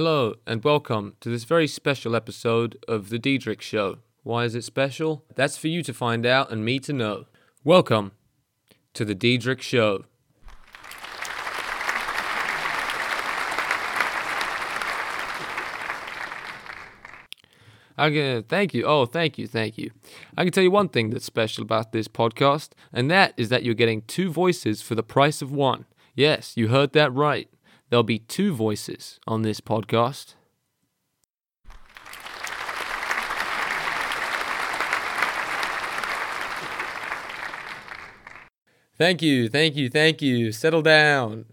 Hello, and welcome to this very special episode of The Diedrich Show. Why is it special? That's for you to find out and me to know. Welcome to The Diedrich Show. I can thank you. Oh, thank you, thank you. I can tell you one thing that's special about this podcast, and that is that you're getting two voices for the price of one. Yes, you heard that right. There'll be two voices on this podcast. Thank you, thank you, thank you. Settle down.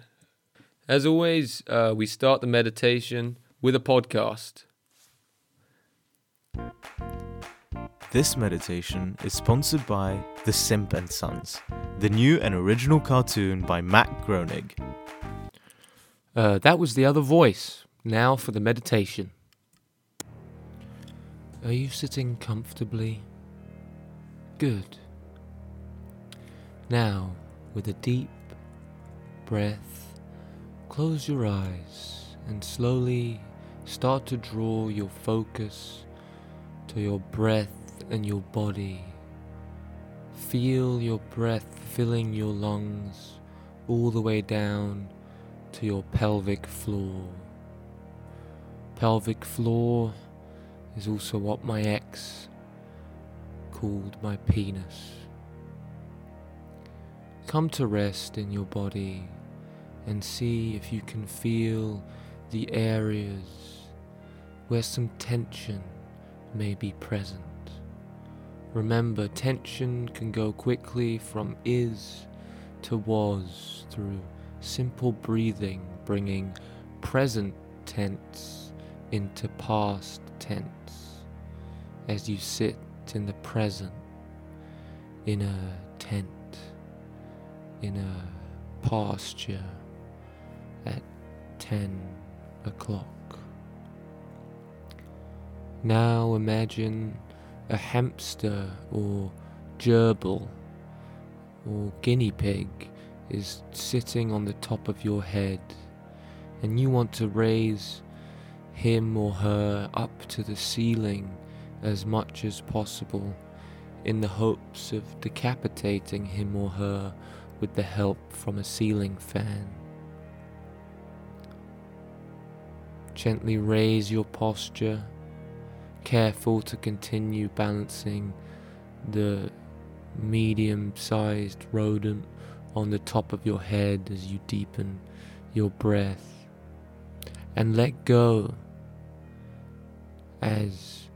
As always, uh, we start the meditation with a podcast. This meditation is sponsored by The Simp and Sons, the new and original cartoon by Matt Groening. Uh, that was the other voice. Now for the meditation. Are you sitting comfortably? Good. Now, with a deep breath, close your eyes and slowly start to draw your focus to your breath and your body. Feel your breath filling your lungs all the way down to your pelvic floor. Pelvic floor is also what my ex called my penis. Come to rest in your body and see if you can feel the areas where some tension may be present. Remember, tension can go quickly from is to was through simple breathing, bringing present tense into past tense as you sit in the present in a tent, in a pasture at 10 o'clock. Now imagine a hamster or gerbil or guinea pig is sitting on the top of your head and you want to raise him or her up to the ceiling as much as possible in the hopes of decapitating him or her with the help from a ceiling fan. Gently raise your posture, careful to continue balancing the medium sized rodent on the top of your head as you deepen your breath. And let go as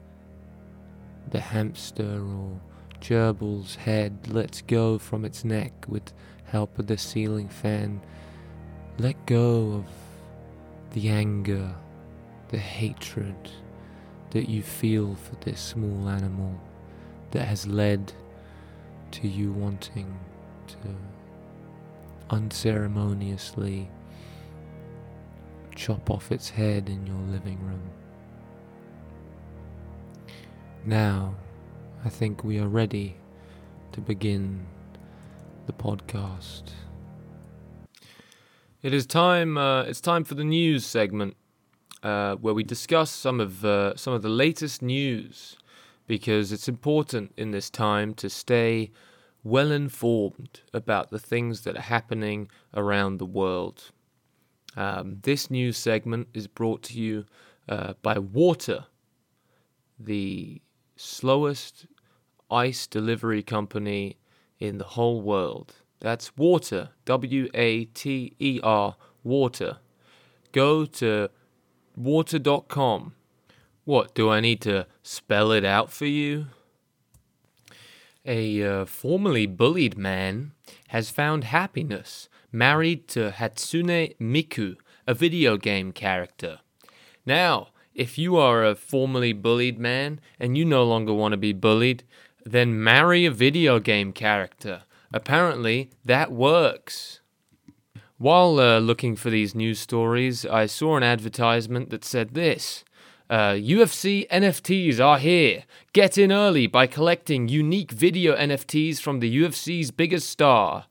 the hamster or gerbil's head lets go from its neck with help of the ceiling fan. Let go of the anger, the hatred that you feel for this small animal that has led to you wanting to unceremoniously chop off its head in your living room. Now, I think we are ready to begin the podcast. It is time. Uh, it's time for the news segment, uh, where we discuss some of uh, some of the latest news, because it's important in this time to stay well informed about the things that are happening around the world. Um, this news segment is brought to you uh, by Water, the slowest ice delivery company in the whole world. That's Water, W A T E R, Water. Go to water.com. What, do I need to spell it out for you? A uh, formerly bullied man has found happiness married to Hatsune Miku, a video game character. Now, if you are a formerly bullied man and you no longer want to be bullied, then marry a video game character. Apparently, that works. While uh, looking for these news stories, I saw an advertisement that said this uh, UFC NFTs are here. Get in early by collecting unique video NFTs from the UFC's biggest star.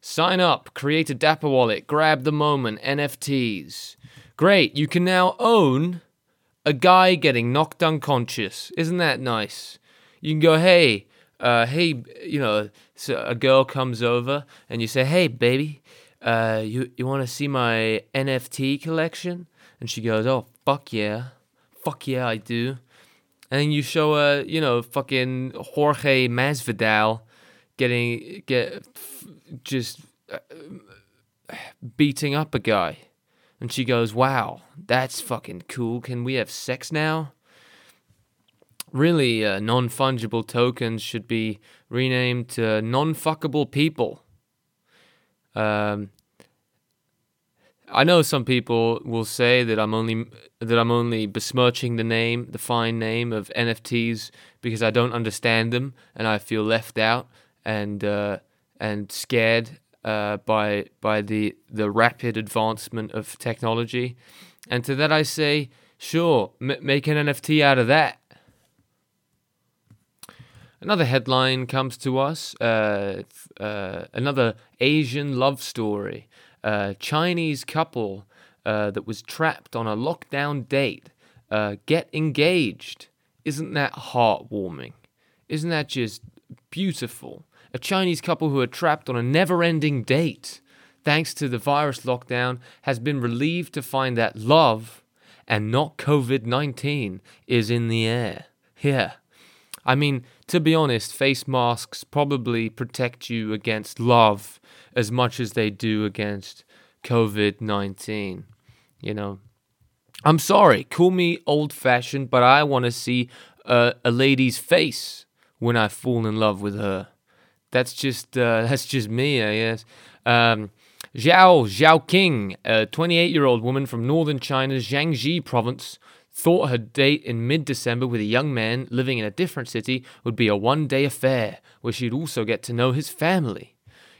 Sign up, create a Dapper wallet, grab the moment NFTs. Great, you can now own a guy getting knocked unconscious. Isn't that nice? You can go, hey, uh, hey, you know, so a girl comes over and you say, hey, baby, uh, you you want to see my NFT collection? And she goes, oh, fuck yeah, fuck yeah, I do. And you show her, you know, fucking Jorge Masvidal getting get just uh, beating up a guy. And she goes, Wow, that's fucking cool. Can we have sex now? Really, uh, non fungible tokens should be renamed to non fuckable people. Um, I know some people will say that I'm only that I'm only besmirching the name, the fine name of NFTs because I don't understand them and I feel left out and uh, and scared uh, by by the the rapid advancement of technology. And to that I say, sure, m- make an NFT out of that. Another headline comes to us. Uh, uh, another Asian love story. A Chinese couple uh, that was trapped on a lockdown date uh, get engaged. Isn't that heartwarming? Isn't that just beautiful? A Chinese couple who are trapped on a never ending date, thanks to the virus lockdown, has been relieved to find that love and not COVID 19 is in the air. Yeah. I mean, to be honest, face masks probably protect you against love as much as they do against COVID 19. You know, I'm sorry, call me old fashioned, but I want to see uh, a lady's face when I fall in love with her. That's just uh, that's just me, I guess. Um, Zhao Zhaoqing, a 28 year old woman from northern China's Jiangxi province, thought her date in mid December with a young man living in a different city would be a one day affair where she'd also get to know his family.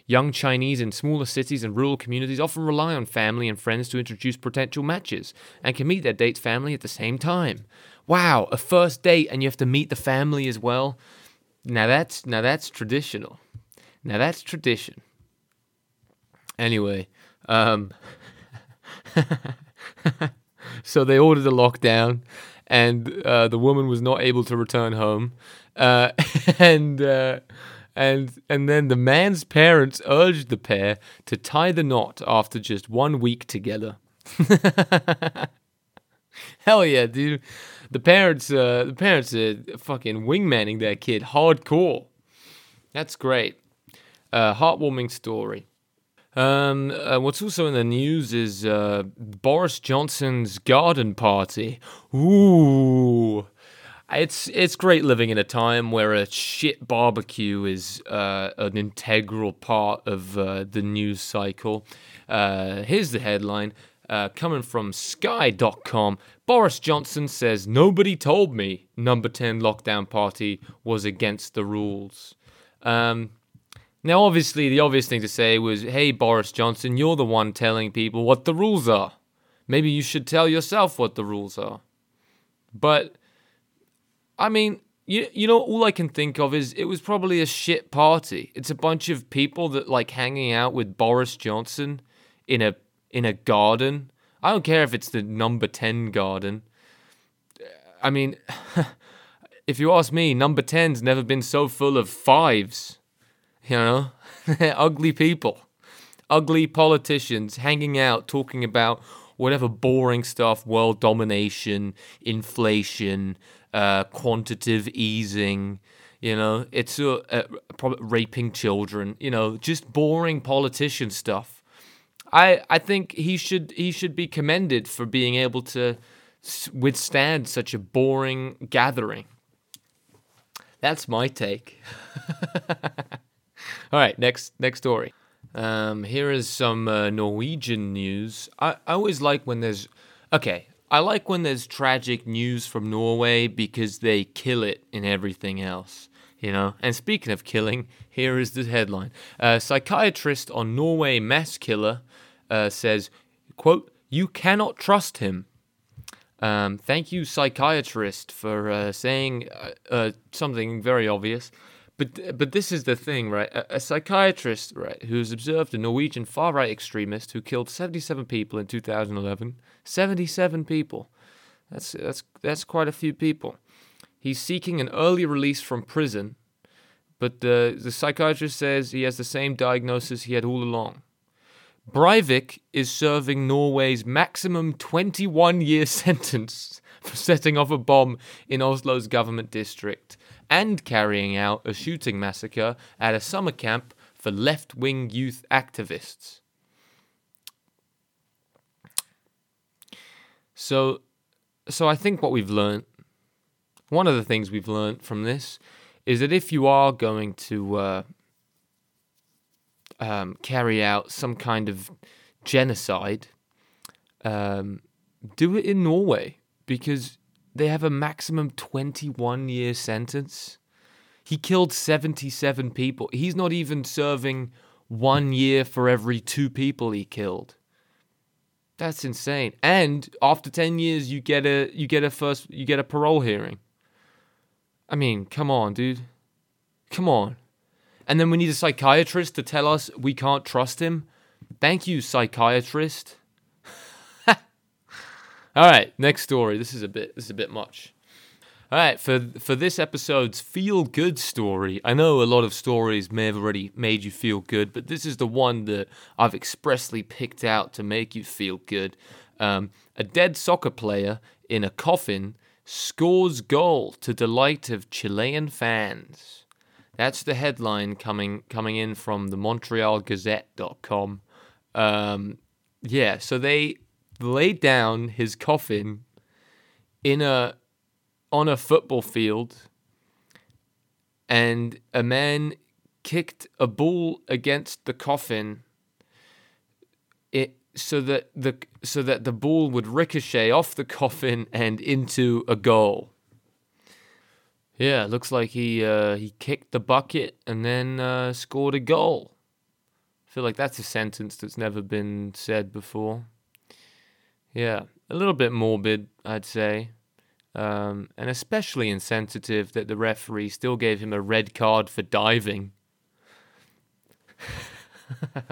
Young Chinese in smaller cities and rural communities often rely on family and friends to introduce potential matches and can meet their date's family at the same time. Wow, a first date and you have to meet the family as well. Now that's now that's traditional. Now that's tradition. Anyway, um so they ordered a lockdown, and uh, the woman was not able to return home, uh, and uh, and and then the man's parents urged the pair to tie the knot after just one week together. Hell yeah, dude! The parents, uh, the parents are fucking wingmanning their kid hardcore. That's great. Uh, heartwarming story. Um, uh, what's also in the news is uh, Boris Johnson's garden party. Ooh, it's it's great living in a time where a shit barbecue is uh, an integral part of uh, the news cycle. Uh, here's the headline uh, coming from Sky.com. Boris Johnson says nobody told me number ten lockdown party was against the rules. Um, now, obviously, the obvious thing to say was, hey, Boris Johnson, you're the one telling people what the rules are. Maybe you should tell yourself what the rules are. But, I mean, you, you know, all I can think of is it was probably a shit party. It's a bunch of people that like hanging out with Boris Johnson in a in a garden. I don't care if it's the number 10 garden. I mean, if you ask me, number 10's never been so full of fives. You know, ugly people, ugly politicians hanging out talking about whatever boring stuff world domination, inflation, uh, quantitative easing. You know, it's uh, uh, raping children. You know, just boring politician stuff. I I think he should he should be commended for being able to withstand such a boring gathering. That's my take. All right, next next story. Um, here is some uh, Norwegian news. I, I always like when there's okay. I like when there's tragic news from Norway because they kill it in everything else. You know. And speaking of killing, here is the headline: psychiatrist on Norway mass killer uh, says, "quote You cannot trust him." Um, thank you, psychiatrist, for uh, saying uh, uh something very obvious. But but this is the thing, right? A, a psychiatrist, right, who's observed a Norwegian far right extremist who killed 77 people in 2011. 77 people. That's that's that's quite a few people. He's seeking an early release from prison, but the the psychiatrist says he has the same diagnosis he had all along. Breivik is serving Norway's maximum 21 year sentence for setting off a bomb in Oslo's government district and carrying out a shooting massacre at a summer camp for left wing youth activists. So, so I think what we've learned, one of the things we've learned from this, is that if you are going to uh, um, carry out some kind of genocide, um, do it in Norway because they have a maximum 21 year sentence. He killed 77 people. He's not even serving one year for every two people he killed. That's insane. And after 10 years you get a you get a first you get a parole hearing. I mean, come on, dude. Come on. And then we need a psychiatrist to tell us we can't trust him. Thank you, psychiatrist. All right, next story. This is a bit this is a bit much. All right, for for this episode's feel good story. I know a lot of stories may have already made you feel good, but this is the one that I've expressly picked out to make you feel good. Um, a dead soccer player in a coffin scores goal to delight of Chilean fans. That's the headline coming coming in from the MontrealGazette.com. Um, yeah, so they laid down his coffin in a on a football field and a man kicked a ball against the coffin it so that the so that the ball would ricochet off the coffin and into a goal. Yeah, looks like he uh, he kicked the bucket and then uh, scored a goal. I feel like that's a sentence that's never been said before. Yeah, a little bit morbid, I'd say. Um, and especially insensitive that the referee still gave him a red card for diving.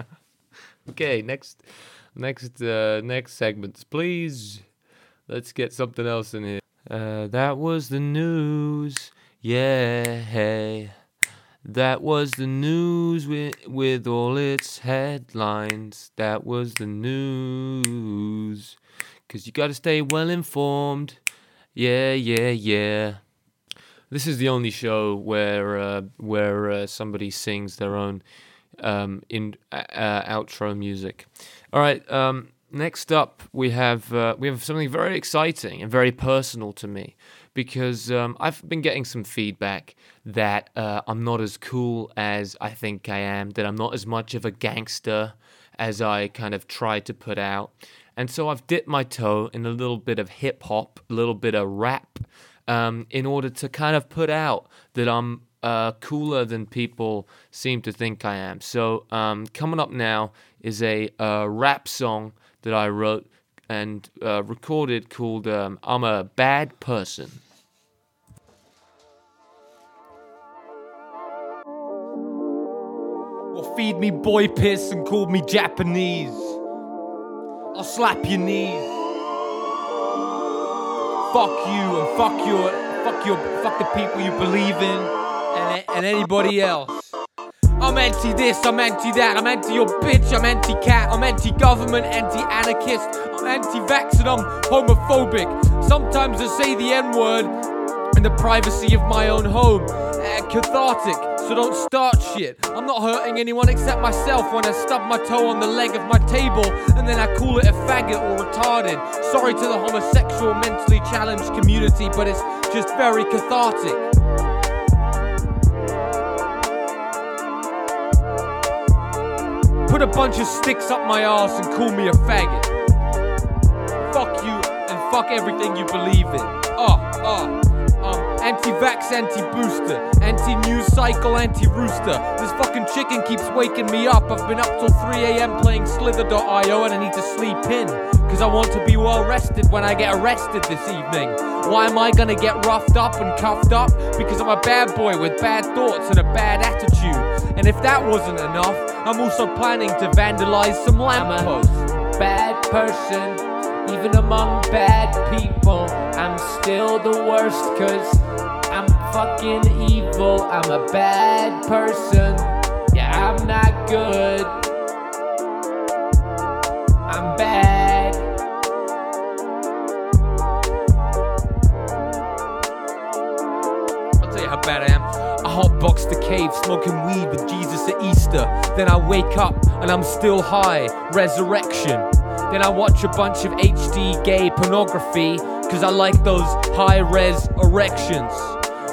okay, next, next, uh, next segments, please. Let's get something else in here. Uh, that was the news. Yeah, hey. That was the news with, with all its headlines. That was the news. Cause you gotta stay well informed. Yeah, yeah, yeah. This is the only show where uh, where uh, somebody sings their own um, in uh, outro music. All right. Um, next up, we have uh, we have something very exciting and very personal to me because um, I've been getting some feedback that uh, I'm not as cool as I think I am, that I'm not as much of a gangster as I kind of tried to put out. And so I've dipped my toe in a little bit of hip hop, a little bit of rap, um, in order to kind of put out that I'm uh, cooler than people seem to think I am. So um, coming up now is a uh, rap song that I wrote and uh, recorded called um, "I'm a Bad Person." Feed me boy piss and call me Japanese. I'll slap your knees. Fuck you and fuck your, fuck your, fuck the people you believe in, and and anybody else. I'm anti this, I'm anti that, I'm anti your bitch, I'm anti cat, I'm anti government, anti anarchist, I'm anti vax, and I'm homophobic. Sometimes I say the N word in the privacy of my own home. Cathartic, so don't start shit. I'm not hurting anyone except myself when I stub my toe on the leg of my table and then I call it a faggot or retarded. Sorry to the homosexual mentally challenged community, but it's just very cathartic. Put a bunch of sticks up my ass and call me a faggot. Fuck you and fuck everything you believe in. Ah, ah. Anti-vax, anti-booster, anti-news cycle, anti-rooster. This fucking chicken keeps waking me up. I've been up till 3 a.m. playing Slither.io and I need to sleep in. Cause I want to be well rested when I get arrested this evening. Why am I gonna get roughed up and cuffed up? Because I'm a bad boy with bad thoughts and a bad attitude. And if that wasn't enough, I'm also planning to vandalize some lampposts. bad person, even among bad people. I'm still the worst, cause I'm fucking evil. I'm a bad person. Yeah, I'm not good. I'm bad. I'll tell you how bad I am. I hotbox the cave, smoking weed with Jesus at Easter. Then I wake up and I'm still high. Resurrection. Then I watch a bunch of HD gay pornography, cause I like those high res erections.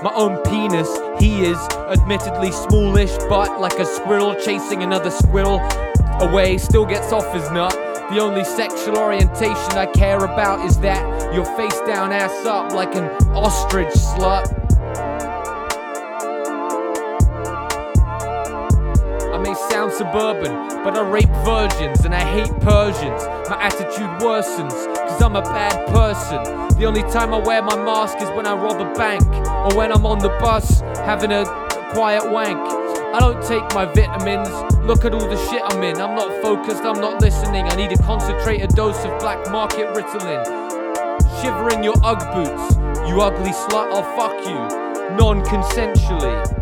My own penis, he is admittedly smallish, but like a squirrel chasing another squirrel away, still gets off his nut. The only sexual orientation I care about is that you're face down, ass up, like an ostrich slut. Suburban, but I rape virgins and I hate Persians. My attitude worsens, cause I'm a bad person. The only time I wear my mask is when I rob a bank, or when I'm on the bus having a quiet wank. I don't take my vitamins, look at all the shit I'm in. I'm not focused, I'm not listening. I need a concentrated dose of black market Ritalin. Shivering your Ugg boots, you ugly slut, I'll fuck you, non consensually.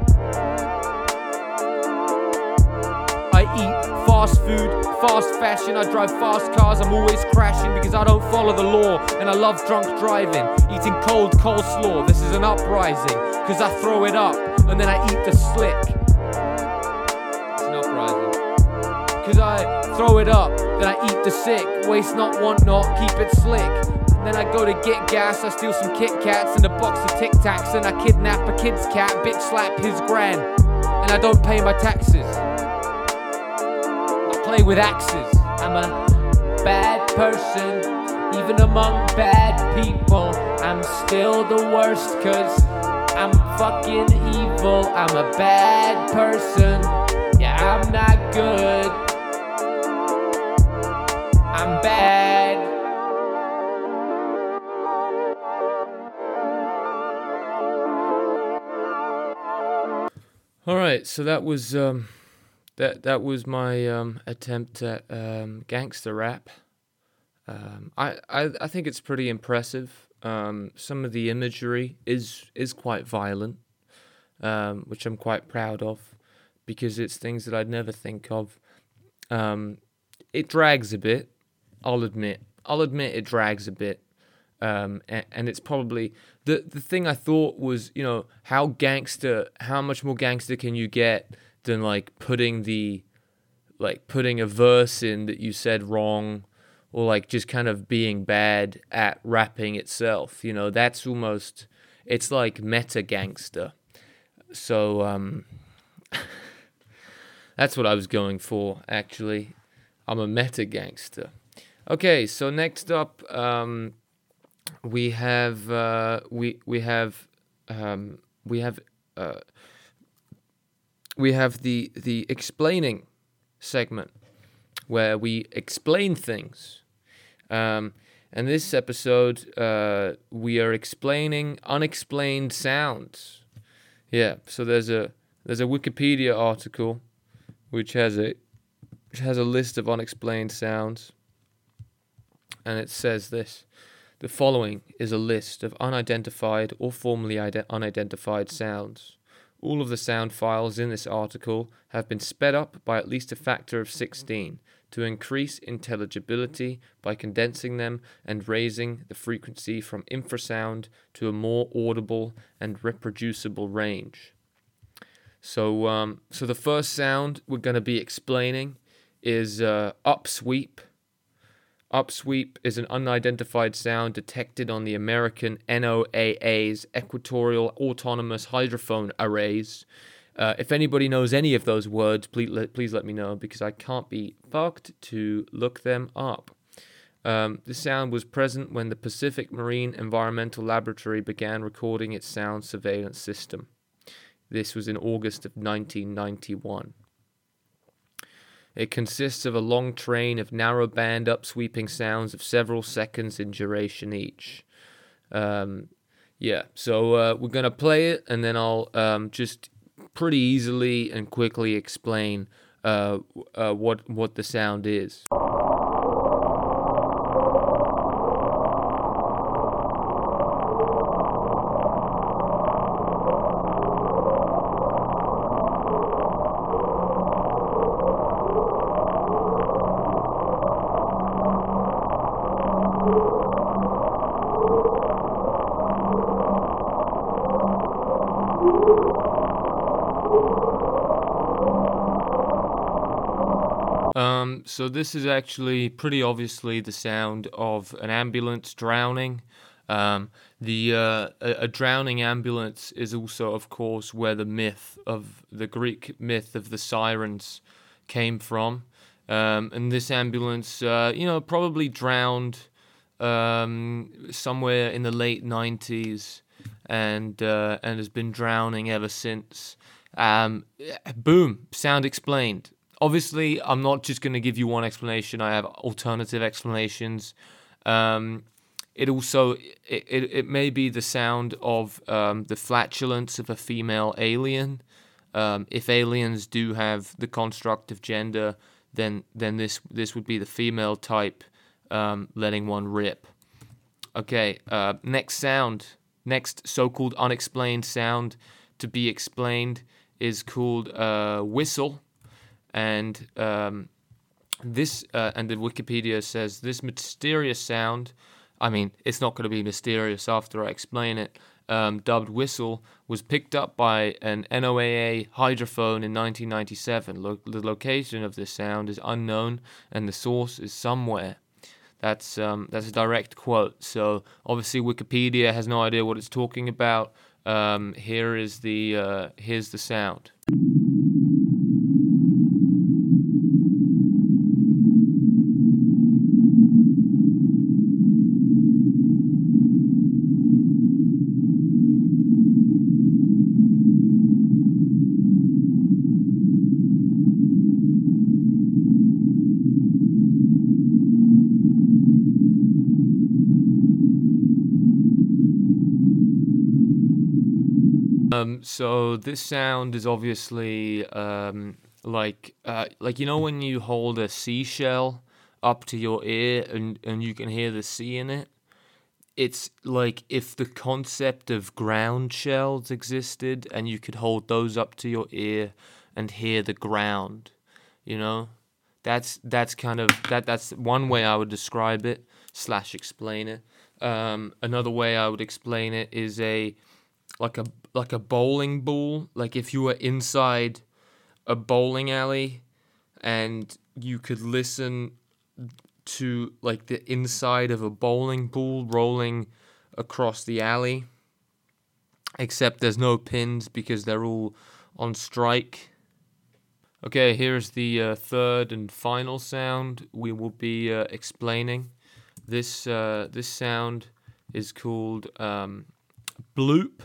Fast food, fast fashion. I drive fast cars. I'm always crashing because I don't follow the law. And I love drunk driving, eating cold coleslaw. This is an uprising because I throw it up and then I eat the slick. It's an uprising. Cause I throw it up, then I eat the sick. Waste not, want not, keep it slick. Then I go to get gas, I steal some Kit Kats and a box of Tic Tacs, and I kidnap a kid's cat, bitch slap his gran. And I don't pay my taxes. Play with axes. I'm a bad person, even among bad people. I'm still the worst, cause I'm fucking evil. I'm a bad person. Yeah, I'm not good. I'm bad. All right, so that was um, that that was my um, attempt at um, gangster rap. Um, I, I I think it's pretty impressive. Um, some of the imagery is is quite violent, um, which I'm quite proud of, because it's things that I'd never think of. Um, it drags a bit, I'll admit. I'll admit it drags a bit, um, and, and it's probably the the thing I thought was you know how gangster, how much more gangster can you get than like putting the like putting a verse in that you said wrong or like just kind of being bad at rapping itself you know? That's almost it's like meta gangster. So um that's what i was going for actually. I'm a meta gangster. Okay so next up um we have uh we we have um we have uh we have the the explaining segment where we explain things. Um, and this episode, uh, we are explaining unexplained sounds. Yeah, so there's a there's a Wikipedia article which has a which has a list of unexplained sounds, and it says this: the following is a list of unidentified or formerly ide- unidentified sounds. All of the sound files in this article have been sped up by at least a factor of 16 to increase intelligibility by condensing them and raising the frequency from infrasound to a more audible and reproducible range. So, um, so the first sound we're going to be explaining is uh, upsweep. Upsweep is an unidentified sound detected on the American NOAA's Equatorial Autonomous Hydrophone Arrays. Uh, if anybody knows any of those words, please let, please let me know because I can't be fucked to look them up. Um, the sound was present when the Pacific Marine Environmental Laboratory began recording its sound surveillance system. This was in August of 1991. It consists of a long train of narrow band upsweeping sounds of several seconds in duration each. Um, yeah, so uh, we're gonna play it, and then I'll um, just pretty easily and quickly explain uh, uh, what what the sound is. Um, so this is actually pretty obviously the sound of an ambulance drowning. Um, the uh, a, a drowning ambulance is also, of course, where the myth of the Greek myth of the sirens came from. Um, and this ambulance, uh, you know, probably drowned um, somewhere in the late '90s, and uh, and has been drowning ever since. Um, boom, sound explained obviously i'm not just going to give you one explanation. I have alternative explanations. Um, it also it, it, it may be the sound of um, the flatulence of a female alien. Um, if aliens do have the construct of gender then then this this would be the female type um, letting one rip. Okay uh, next sound next so-called unexplained sound to be explained is called uh, whistle and um, this uh, and the Wikipedia says this mysterious sound. I mean, it's not going to be mysterious after I explain it. Um, dubbed whistle was picked up by an NOAA hydrophone in 1997. Lo- the location of this sound is unknown, and the source is somewhere. That's um, that's a direct quote. So obviously Wikipedia has no idea what it's talking about. Um, here is the uh, here's the sound. So this sound is obviously um, like uh, like you know when you hold a seashell up to your ear and, and you can hear the sea in it. It's like if the concept of ground shells existed and you could hold those up to your ear and hear the ground, you know. That's that's kind of that that's one way I would describe it slash explain it. Um, another way I would explain it is a like a like a bowling ball. Like if you were inside a bowling alley and you could listen to like the inside of a bowling ball rolling across the alley. Except there's no pins because they're all on strike. Okay, here's the uh, third and final sound we will be uh, explaining. This uh, this sound is called um, bloop.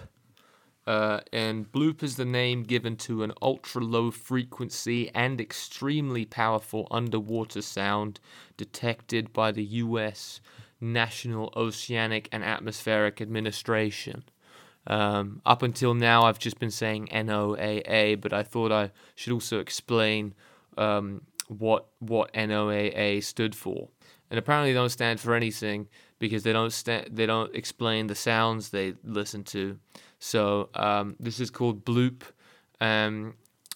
Uh, and bloop is the name given to an ultra low frequency and extremely powerful underwater sound detected by the U.S. National Oceanic and Atmospheric Administration. Um, up until now, I've just been saying NOAA, but I thought I should also explain um, what what NOAA stood for. And apparently, they don't stand for anything because they don't sta- they don't explain the sounds they listen to. So um, this is called bloop. Um,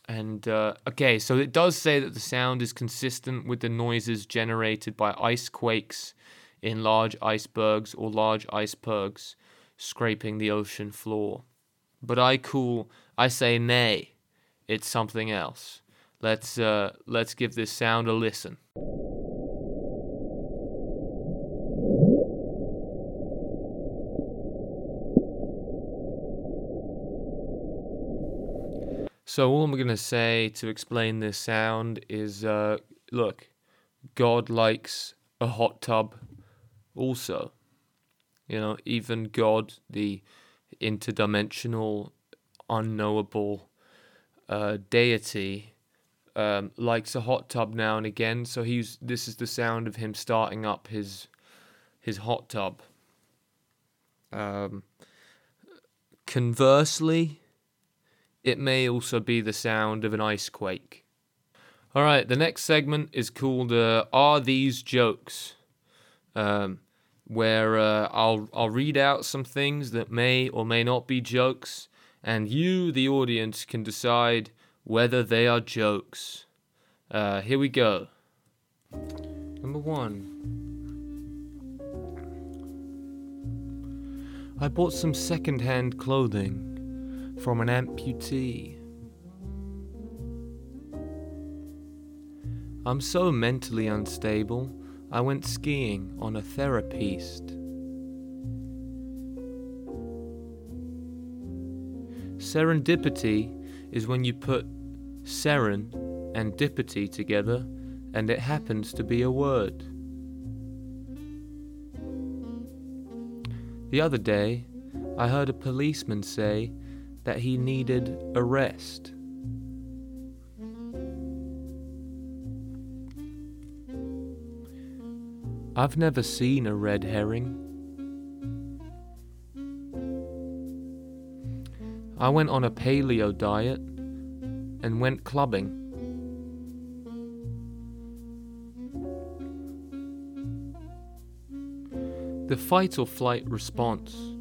and uh, okay, so it does say that the sound is consistent with the noises generated by ice quakes in large icebergs or large icebergs scraping the ocean floor. But I call, I say nay, it's something else. Let's uh, let's give this sound a listen. So all I'm gonna say to explain this sound is, uh, look, God likes a hot tub, also. You know, even God, the interdimensional, unknowable uh, deity, um, likes a hot tub now and again. So he's this is the sound of him starting up his his hot tub. Um, conversely, it may also be the sound of an ice quake. All right, the next segment is called uh, "Are These Jokes," um, where uh, I'll I'll read out some things that may or may not be jokes, and you, the audience, can decide whether they are jokes. Uh, here we go. Number one. I bought some second-hand clothing from an amputee. I'm so mentally unstable, I went skiing on a therapist. Serendipity is when you put seren and dipity together and it happens to be a word. The other day, I heard a policeman say that he needed a rest. I've never seen a red herring. I went on a paleo diet and went clubbing. The fight or flight response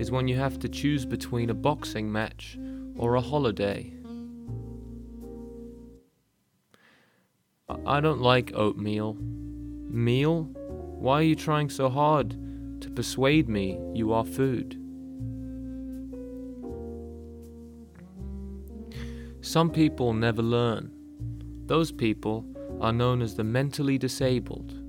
is when you have to choose between a boxing match or a holiday. I- don't like oatmeal. Meal? Why are you trying so hard to persuade me you are food? Some people never learn. Those people are known as the mentally disabled.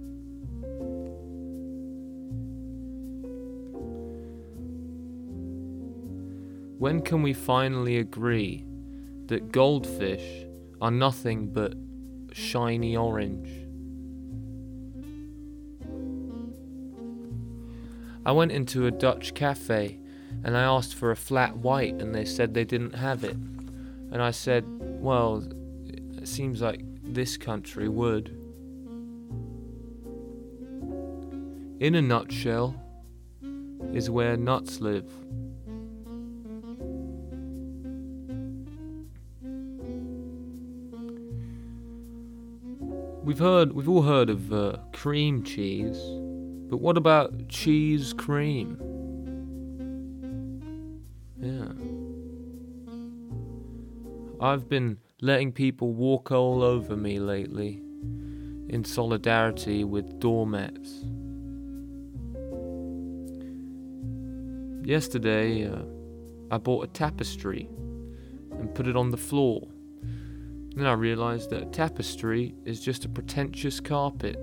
When can we finally agree that goldfish are nothing but shiny orange? I went into a Dutch cafe and I asked for a flat white and they said they didn't have it. And I said, well, it seems like this country would. In a nutshell, is where nuts live. We've heard, we've all heard of uh, cream cheese, but what about cheese cream? Yeah. I've been letting people walk all over me lately in solidarity with doormats. Yesterday, uh, I bought a tapestry and put it on the floor. Then I realized that a tapestry is just a pretentious carpet.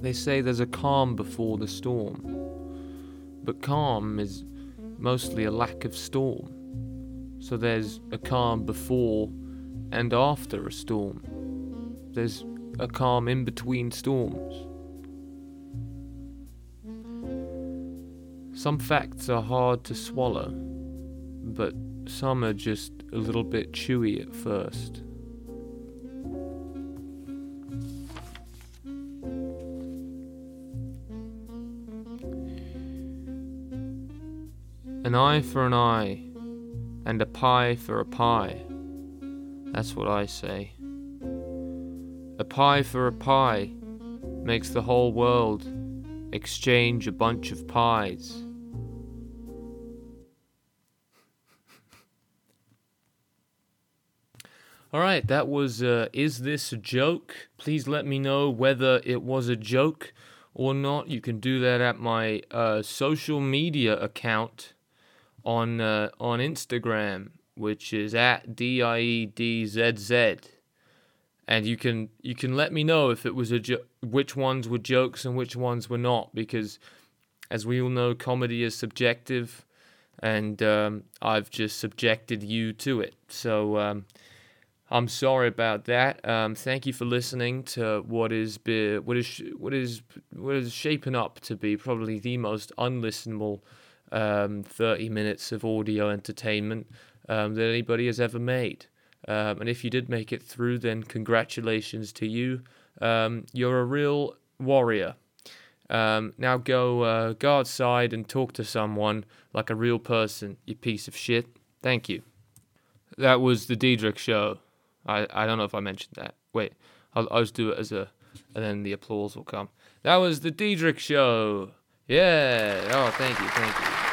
They say there's a calm before the storm, but calm is mostly a lack of storm. So there's a calm before and after a storm. There's a calm in between storms. Some facts are hard to swallow, but some are just a little bit chewy at first. An eye for an eye, and a pie for a pie. That's what I say. A pie for a pie makes the whole world exchange a bunch of pies. All right, that was uh, Is This a Joke? Please let me know whether it was a joke or not. You can do that at my uh, social media account on uh, on Instagram, which is at D I E D Z Z. And you can you can let me know if it was a jo- which ones were jokes and which ones were not because as we all know comedy is subjective and um, I've just subjected you to it. So um, I'm sorry about that. Um, thank you for listening to what is be, what is what is what is shaping up to be probably the most unlistenable um, 30 minutes of audio entertainment um, that anybody has ever made. Um, and if you did make it through, then congratulations to you. Um, you're a real warrior. Um, now go uh, go outside and talk to someone like a real person, you piece of shit. Thank you. That was the Diedrich show. I, I don't know if I mentioned that. Wait, I'll, I'll just do it as a, and then the applause will come. That was the Diedrich show. Yeah. Oh, thank you, thank you.